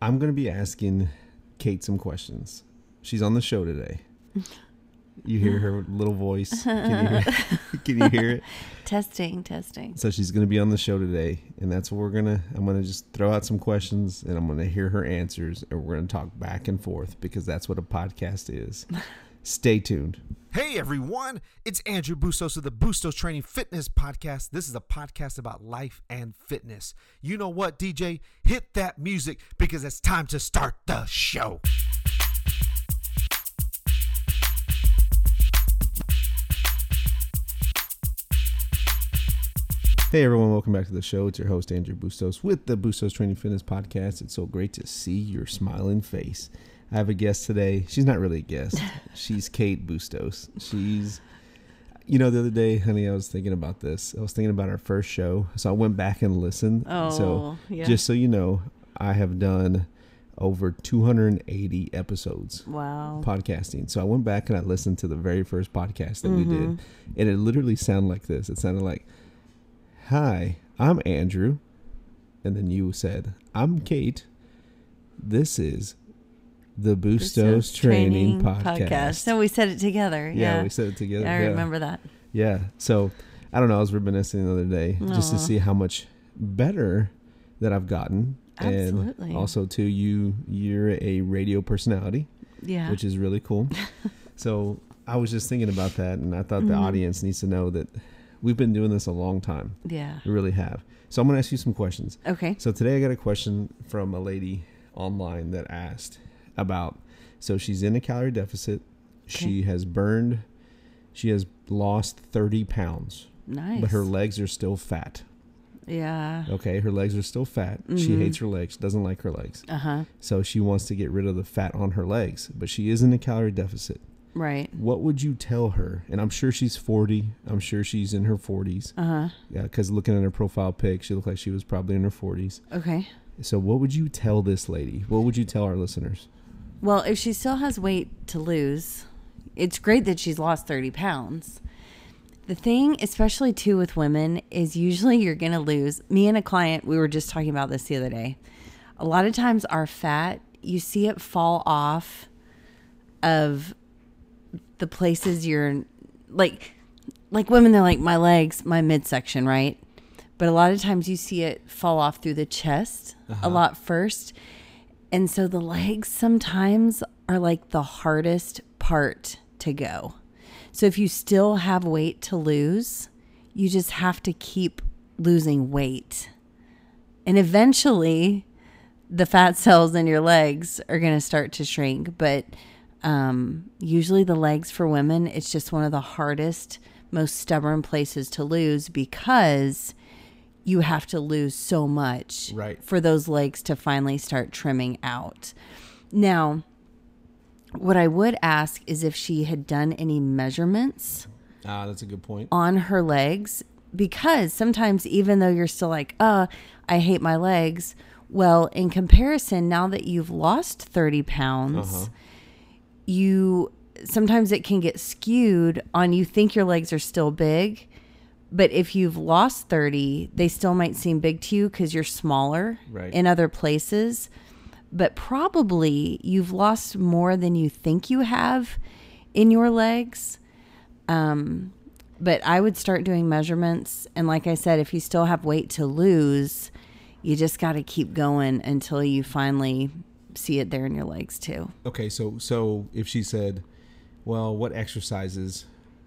I'm going to be asking Kate some questions. She's on the show today. You hear her little voice. Can you hear, can you hear it? Testing, testing. So she's going to be on the show today, and that's what we're gonna. I'm gonna just throw out some questions, and I'm gonna hear her answers, and we're gonna talk back and forth because that's what a podcast is. Stay tuned. Hey everyone, it's Andrew Bustos of the Bustos Training Fitness Podcast. This is a podcast about life and fitness. You know what, DJ? Hit that music because it's time to start the show. Hey everyone, welcome back to the show. It's your host Andrew Bustos with the Bustos Training Fitness Podcast. It's so great to see your smiling face. I have a guest today. She's not really a guest. She's Kate Bustos. She's you know, the other day, honey, I was thinking about this. I was thinking about our first show. So I went back and listened. Oh, so yeah. just so you know, I have done over 280 episodes Wow. podcasting. So I went back and I listened to the very first podcast that we Mm-hmm. did, and it literally sounded like this. It sounded like, "Hi, I'm Andrew," and then you said, "I'm Kate. This is the Bustos Training, Podcast." So we said it together. yeah, Yeah. we said it together. Yeah, I yeah. remember that. Yeah. So I don't know. I was reminiscing the other day just to Aw. see how much better that I've gotten. Absolutely. And also too, you you're a radio personality Yeah. which is really cool. so I was just thinking about that, and I thought the Mm-hmm. audience needs to know that we've been doing this a long time. yeah. We really have. So I'm going to ask you some questions. Okay. So today I got a question from a lady online that asked about. So she's in a calorie deficit. She has burned. She has lost 30 pounds, Nice. but her legs are still fat. Yeah. Okay, her legs are still fat. She Mhm. hates her legs. Doesn't like her legs. Uh huh. So she wants to get rid of the fat on her legs, but she is in a calorie deficit. Right. What would you tell her? And I'm sure she's 40. I'm sure she's in her 40s. Uh huh. Yeah, because looking at her profile pic, she looked like she was probably in her 40s. Okay. So, what would you tell this lady? What would you tell our listeners? Well, if she still has weight to lose, it's great that she's lost 30 pounds. The thing, especially too with women, is usually you're going to lose. Me and a client, we were just talking about this the other day. A lot of times, our fat, you see it fall off of the places you're like, like women, they're like, my legs, my midsection, right? But a lot of times you see it fall off through the chest a uh-huh. lot first. And so the legs sometimes are like the hardest part to go. So if you still have weight to lose, you just have to keep losing weight. And eventually, the fat cells in your legs are going to start to shrink. But um, usually, the legs for women, it's just one of the hardest, most stubborn places to lose because you have to lose so much Right. for those legs to finally start trimming out. Now, what I would ask is if she had done any measurements Ah, that's a good point. on her legs because sometimes even though you're still like, "Uh, I hate my legs," well, in comparison now that you've lost 30 pounds, you sometimes it can get skewed on you think your legs are still big, but if you've lost 30, they still might seem big to you cuz you're smaller Right. in other places. But probably you've lost more than you think you have in your legs. Um, but I would start doing measurements. And like I said, if you still have weight to lose, you just got to keep going until you finally see it there in your legs too. Okay, so so if she said, "Well, what exercises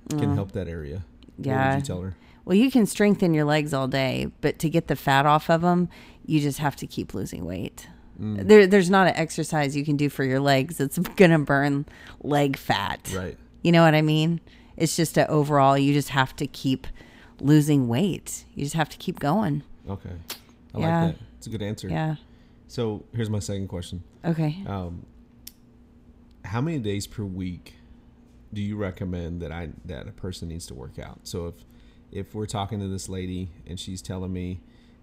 can help that area?" What. Yeah. would you tell her? Well, you can strengthen your legs all day, but to get the fat off of them, you just have to keep losing weight. There, there's not an exercise you can do for your legs that's going to burn leg fat. Right. You know what I mean? It's just a overall, you just have to keep losing weight. You just have to keep going. Okay. I Yeah. like that. It's a good answer. Yeah. So here's my second question. Okay. Um, how many days per week do you recommend that I that a person needs to work out? So if if we're talking to this lady and she's telling me,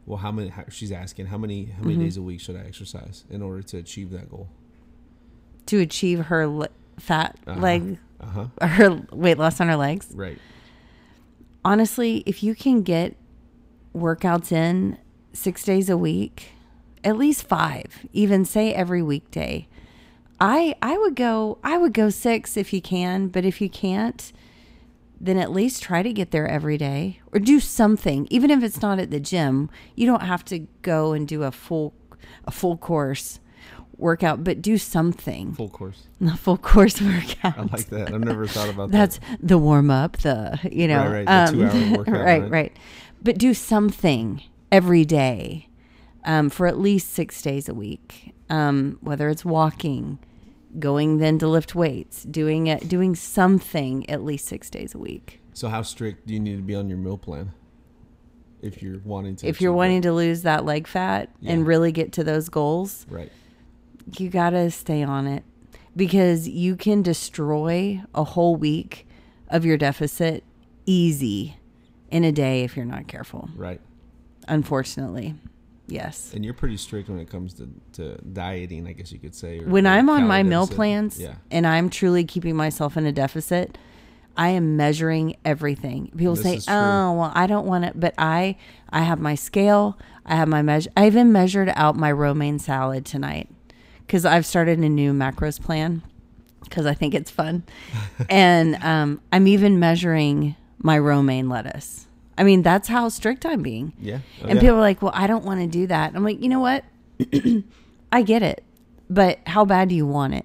well, how many? How, she's asking how many how many Mm-hmm. days a week should I exercise in order to achieve that goal? To achieve her le- fat Uh-huh. leg, Uh huh. her weight loss on her legs. Right. honestly, if you can get workouts in six days a week, at least five, even say every weekday. I I would go I would go six if you can, but if you can't, then at least try to get there every day or do something, even if it's not at the gym. You don't have to go and do a full a full course workout, but do something. Full course. A full course workout. I like that. I've never thought about that. That's the warm up, the you know, Right, right, two-hour workout, right, right? right. But do something every day um, for at least six days a week. Um, whether it's walking, going then to lift weights, doing it, doing something at least six days a week. So how strict do you need to be on your meal plan? If you're wanting to If you're wanting to lose that leg fat and really get to those goals, right. you got to stay on it because you can destroy a whole week of your deficit easy in a day if you're not careful. Right. Unfortunately. Yes. And you're pretty strict when it comes to, to dieting, I guess you could say. When I'm on my calorie meal plans Yeah. and I'm truly keeping myself in a deficit, I am measuring everything. People This say. "Oh, well, I don't want it," but I I have my scale. I have my measure. I even measured out my romaine salad tonight because I've started a new macros plan because I think it's fun, and um, I'm even measuring my romaine lettuce. I mean, that's how strict I'm being. Yeah. Oh, and yeah. people are like, "Well, I don't want to do that." I'm like, you know what? I get it, but how bad do you want it?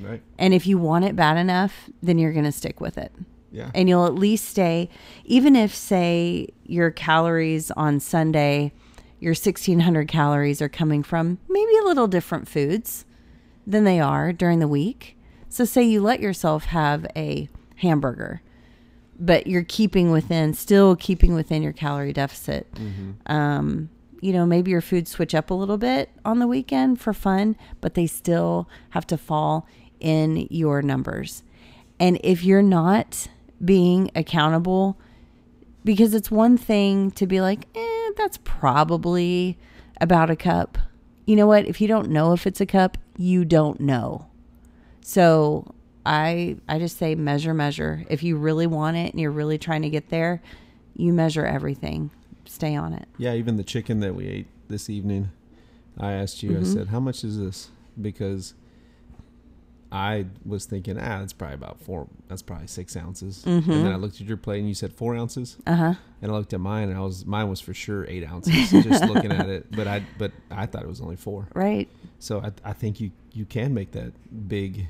Right. And if you want it bad enough, then you're going to stick with it. Yeah. And you'll at least stay, even if, say, your calories on Sunday, your 1600 calories are coming from maybe a little different foods than they are during the week. So, say you let yourself have a hamburger, but you're keeping within, still keeping within your calorie deficit. Um, you know, maybe your food switch up a little bit on the weekend for fun, but they still have to fall in your numbers. And if you're not being accountable, because it's one thing to be like, eh, that's probably about a cup. You know what? If you don't know if it's a cup, you don't know. So I I just say measure, measure. If you really want it and you're really trying to get there, you measure everything. Stay on it. Yeah, even the chicken that we ate this evening, I asked you, I Mhm. said, how much is this? Because I was thinking, ah, that's probably about four, that's probably six ounces. Mhm. And then I looked at your plate and you said four ounces. Uh huh. And I looked at mine and I was, mine was for sure eight ounces just looking at it. But I, but I thought it was only four. Right. So I, I think you, you can make that big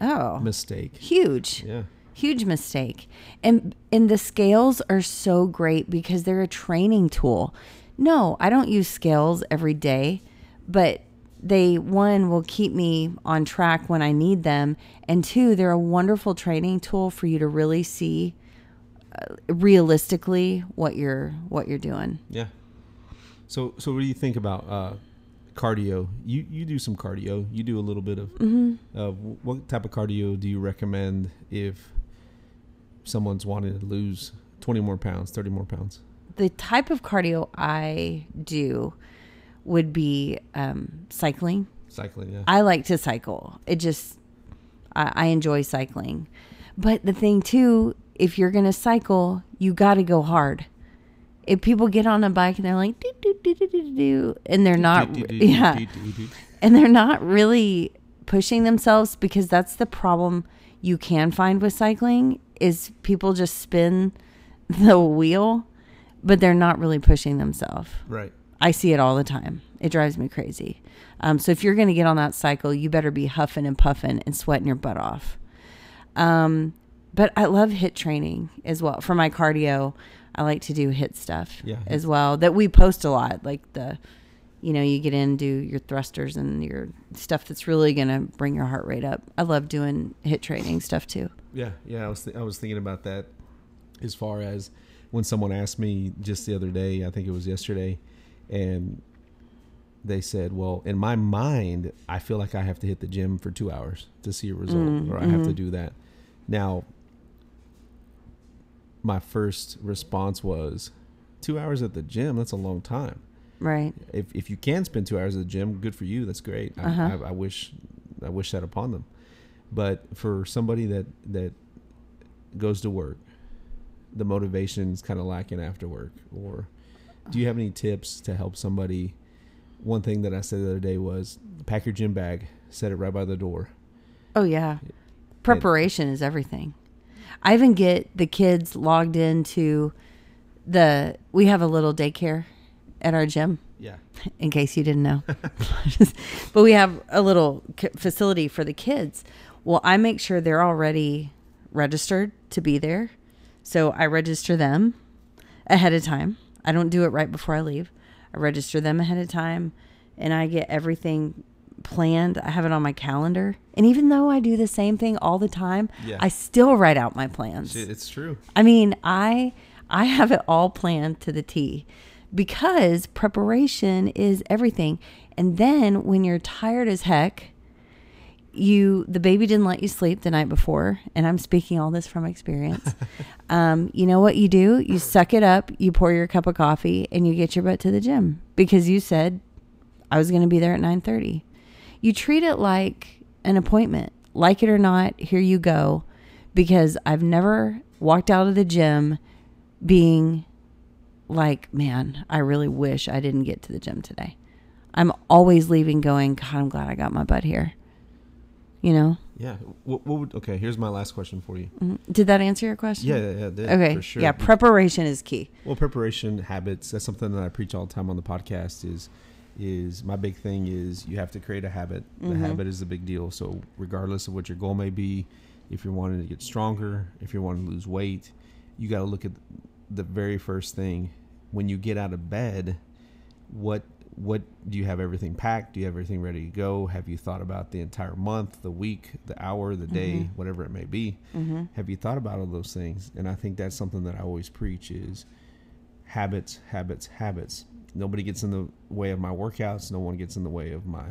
Oh, mistake. huge. Yeah. huge mistake and and the scales are so great because they're a training tool no i don't use scales every day but they one will keep me on track when i need them and two they're a wonderful training tool for you to really see uh, realistically what you're what you're doing Yeah. So so what do you think about uh, cardio? You you do some cardio. You do a little bit of. Mm-hmm. Uh, what type of cardio do you recommend if someone's wanting to lose twenty more pounds, thirty more pounds? the type of cardio i do would be um, cycling Cycling. Yeah. I like to cycle. It just, I, I enjoy cycling. But the thing too, if you're gonna cycle, you got to go hard. If people get on a bike and they're like, do, do, do, do, do, do, and they're not, yeah, and they're not really pushing themselves because that's the problem you can find with cycling is people just spin the wheel, but they're not really pushing themselves. Right. I see it all the time. It drives me crazy. Um, so if you're going to get on that cycle, you better be huffing and puffing and sweating your butt off. Um, but I love HIIT training as well. For my cardio, I like to do HIIT stuff Yeah. as well that we post a lot, like the, you know, you get in, do your thrusters and your stuff that's really going to bring your heart rate up. I love doing HIIT training stuff too. Yeah. Yeah. I was th- I was thinking about that as far as when someone asked me just the other day. I think it was yesterday, and they said, "Well, in my mind, I feel like I have to hit the gym for two hours to see a result, Mm, or I have to mhm. do that." Now, my first response was, two hours at the gym, that's a long time. Right. If, if you can spend two hours at the gym, good for you. That's great. I, Uh-huh. I, I wish, I wish that upon them. But for somebody that, that goes to work, the motivation is kind of lacking after work, or do you have any tips to help somebody one thing that I said the other day was pack your gym bag, set it right by the door. Oh yeah. Preparation is everything. I even get the kids logged into the we have a little daycare at our gym Yeah. in case you didn't know. but we have a little facility for the kids. Well, I make sure they're already registered to be there. So I register them ahead of time. I don't do it right before I leave. I register them ahead of time and I get everything planned. I have it on my calendar. And even though I do the same thing all the time, Yeah. I still write out my plans. It's true. I mean, I I have it all planned to the T because preparation is everything. And then when you're tired as heck, you the baby didn't let you sleep the night before, and I'm speaking all this from experience. um, you know what you do? You suck it up, you pour your cup of coffee, and you get your butt to the gym because you said I was going to be there at 9:30. You treat it like an appointment. Like it or not, here you go because I've never walked out of the gym being like, man, I really wish I didn't get to the gym today. I'm always leaving going, God, I'm glad I got my butt here. You know? Yeah. What, what would, okay, here's my last question for you. Mhm. Did that answer your question? Yeah, yeah, yeah, Okay. sure. Yeah, preparation is key. Well, preparation habits. That's something that I preach all the time on the podcast. Is is my big thing is you have to create a habit. The Mhm. habit is the big deal. So regardless of what your goal may be, if you're wanting to get stronger, if you're wanting to lose weight, you got to look at the very first thing when you get out of bed. What what do you have everything packed? Do you have everything ready to go? Have you thought about the entire month, the week, the hour, the day, whatever it may be? Mm-hmm. have you thought about all those things and i think that's something that i always preach is habits habits habits nobody gets in the way of my workouts no one gets in the way of my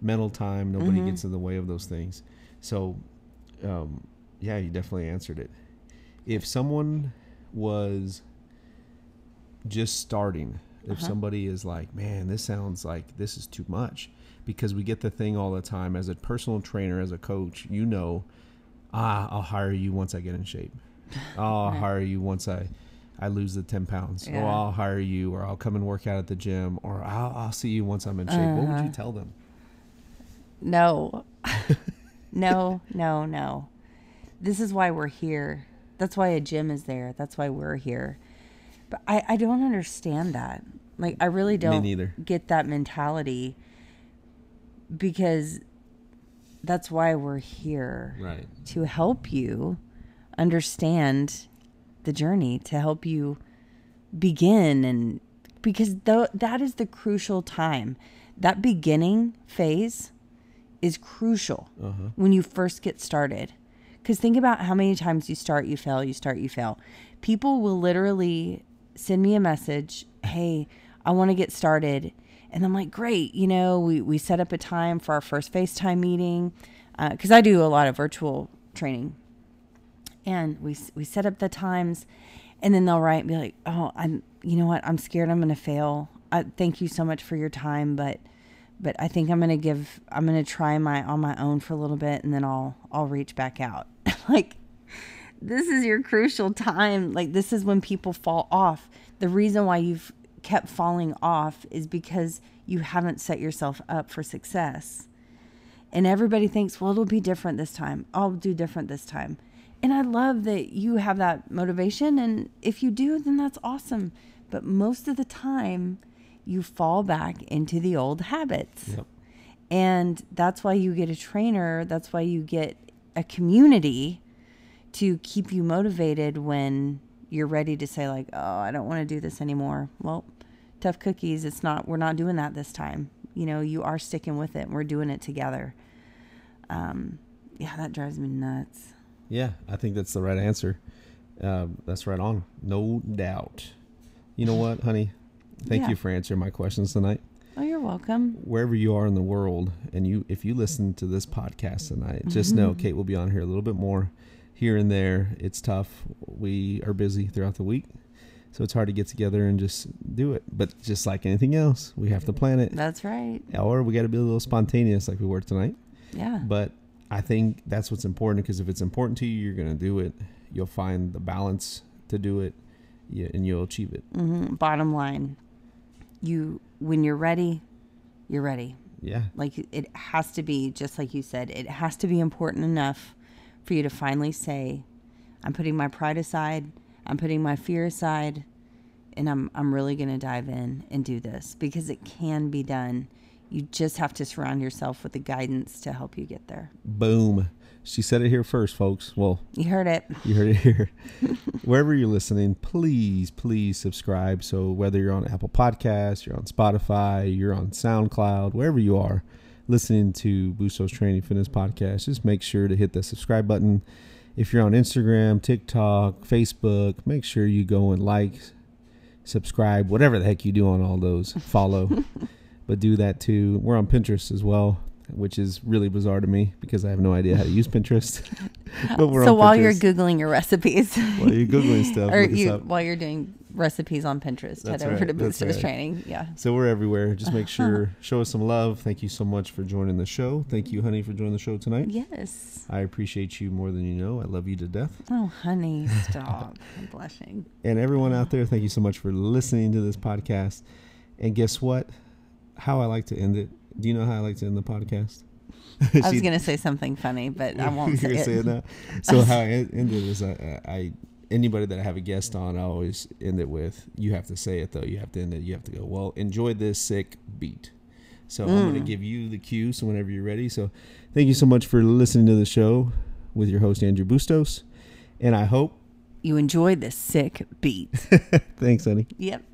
mental time nobody Mhm. gets in the way of those things so um, yeah you definitely answered it if someone was just starting if Uh-huh. somebody is like man this sounds like this is too much because we get the thing all the time as a personal trainer as a coach you know ah i'll hire you once i get in shape i'll Right. hire you once i i lose the 10 pounds Yeah. or i'll hire you or i'll come and work out at the gym or i'll, I'll see you once i'm in shape what would Uh-huh. you tell them No. no, no, no. This is why we're here. That's why a gym is there. That's why we're here. But I, I don't understand that. Like, I really don't get that mentality because that's why we're here right to help you understand the journey, to help you begin and because tho- that is the crucial time. That beginning phase is crucial uh-huh when you first get started. Because think about how many times you start, you fail, you start, you fail. People will literally send me a message, hey, I want to get started. And I'm like, great. You know, we, we set up a time for our first FaceTime meeting because I do a lot of virtual training. And we, we set up the times and then they'll write and be like, oh, I'm, you know what? I'm scared I'm going to fail. I, thank you so much for your time, but but I think I'm gonna give I'm gonna try my on my own for a little bit and then I'll I'll reach back out. like this is your crucial time. Like this is when people fall off. The reason why you've kept falling off is because you haven't set yourself up for success. And everybody thinks, well, it'll be different this time. I'll do different this time. And I love that you have that motivation. And if you do, then that's awesome. But most of the time, you fall back into the old habits. yep And that's why you get a trainer. That's why you get a community to keep you motivated when you're ready to say, like, oh, I don't want to do this anymore. Well, tough cookies. It's not, we're not doing that this time. You know, you are sticking with it and we're doing it together. Um, yeah, that drives me nuts. Yeah i think that's the right answer um, that's right on no doubt you know what honey thank Yeah. you for answering my questions tonight Oh, you're welcome. wherever you are in the world and you if you listen to this podcast tonight just know Mm-hmm. kate will be on here a little bit more here and there it's tough we are busy throughout the week so it's hard to get together and just do it but just like anything else we have to plan it That's right. or we got to be a little spontaneous like we were tonight Yeah. but i think that's what's important because if it's important to you you're going to do it you'll find the balance to do it yeah, and you'll achieve it hmm Bottom line, you when you're ready, you're ready. Yeah. Like it has to be just like you said. It has to be important enough for you to finally say, "I'm putting my pride aside. I'm putting my fear aside, and I'm I'm really going to dive in and do this because it can be done. You just have to surround yourself with the guidance to help you get there. Boom. She said it here first, folks. Well, You heard it. you heard it here. Wherever you're listening, please, please subscribe. So whether you're on Apple Podcasts, you're on Spotify, you're on SoundCloud, wherever you are listening to Bustos Training Fitness Podcast, just make sure to hit the subscribe button. If you're on Instagram, TikTok, Facebook, make sure you go and like, subscribe, whatever the heck you do on all those. Follow. but do that too. We're on Pinterest as well, which is really bizarre to me because I have no idea how to use Pinterest. but we're so while you're googling your recipes, While you're Googling stuff, or you while you're doing recipes on Pinterest, That's head over right, to that's Bustos right. Training. Yeah. So we're everywhere. Just make sure show us some love. Thank you so much for joining the show. Thank you, honey, for joining the show tonight. Yes. I appreciate you more than you know. I love you to death. Oh, honey, stop! I'm blushing. And everyone out there, thank you so much for listening to this podcast. And guess what? How I like to end it. Do you know how I like to end the podcast? I was gonna say something funny, but I won't say You're it. gonna say it now. So how I end it is I, I anybody that I have a guest on, I always end it with you have to say it though. You have to end it. You have to go. Well, enjoy this sick beat. So I'm Mm. gonna give you the cue. So whenever you're ready. So thank you so much for listening to the show with your host Andrew Bustos, and I hope. You enjoyed this sick beat. Thanks, honey. yep.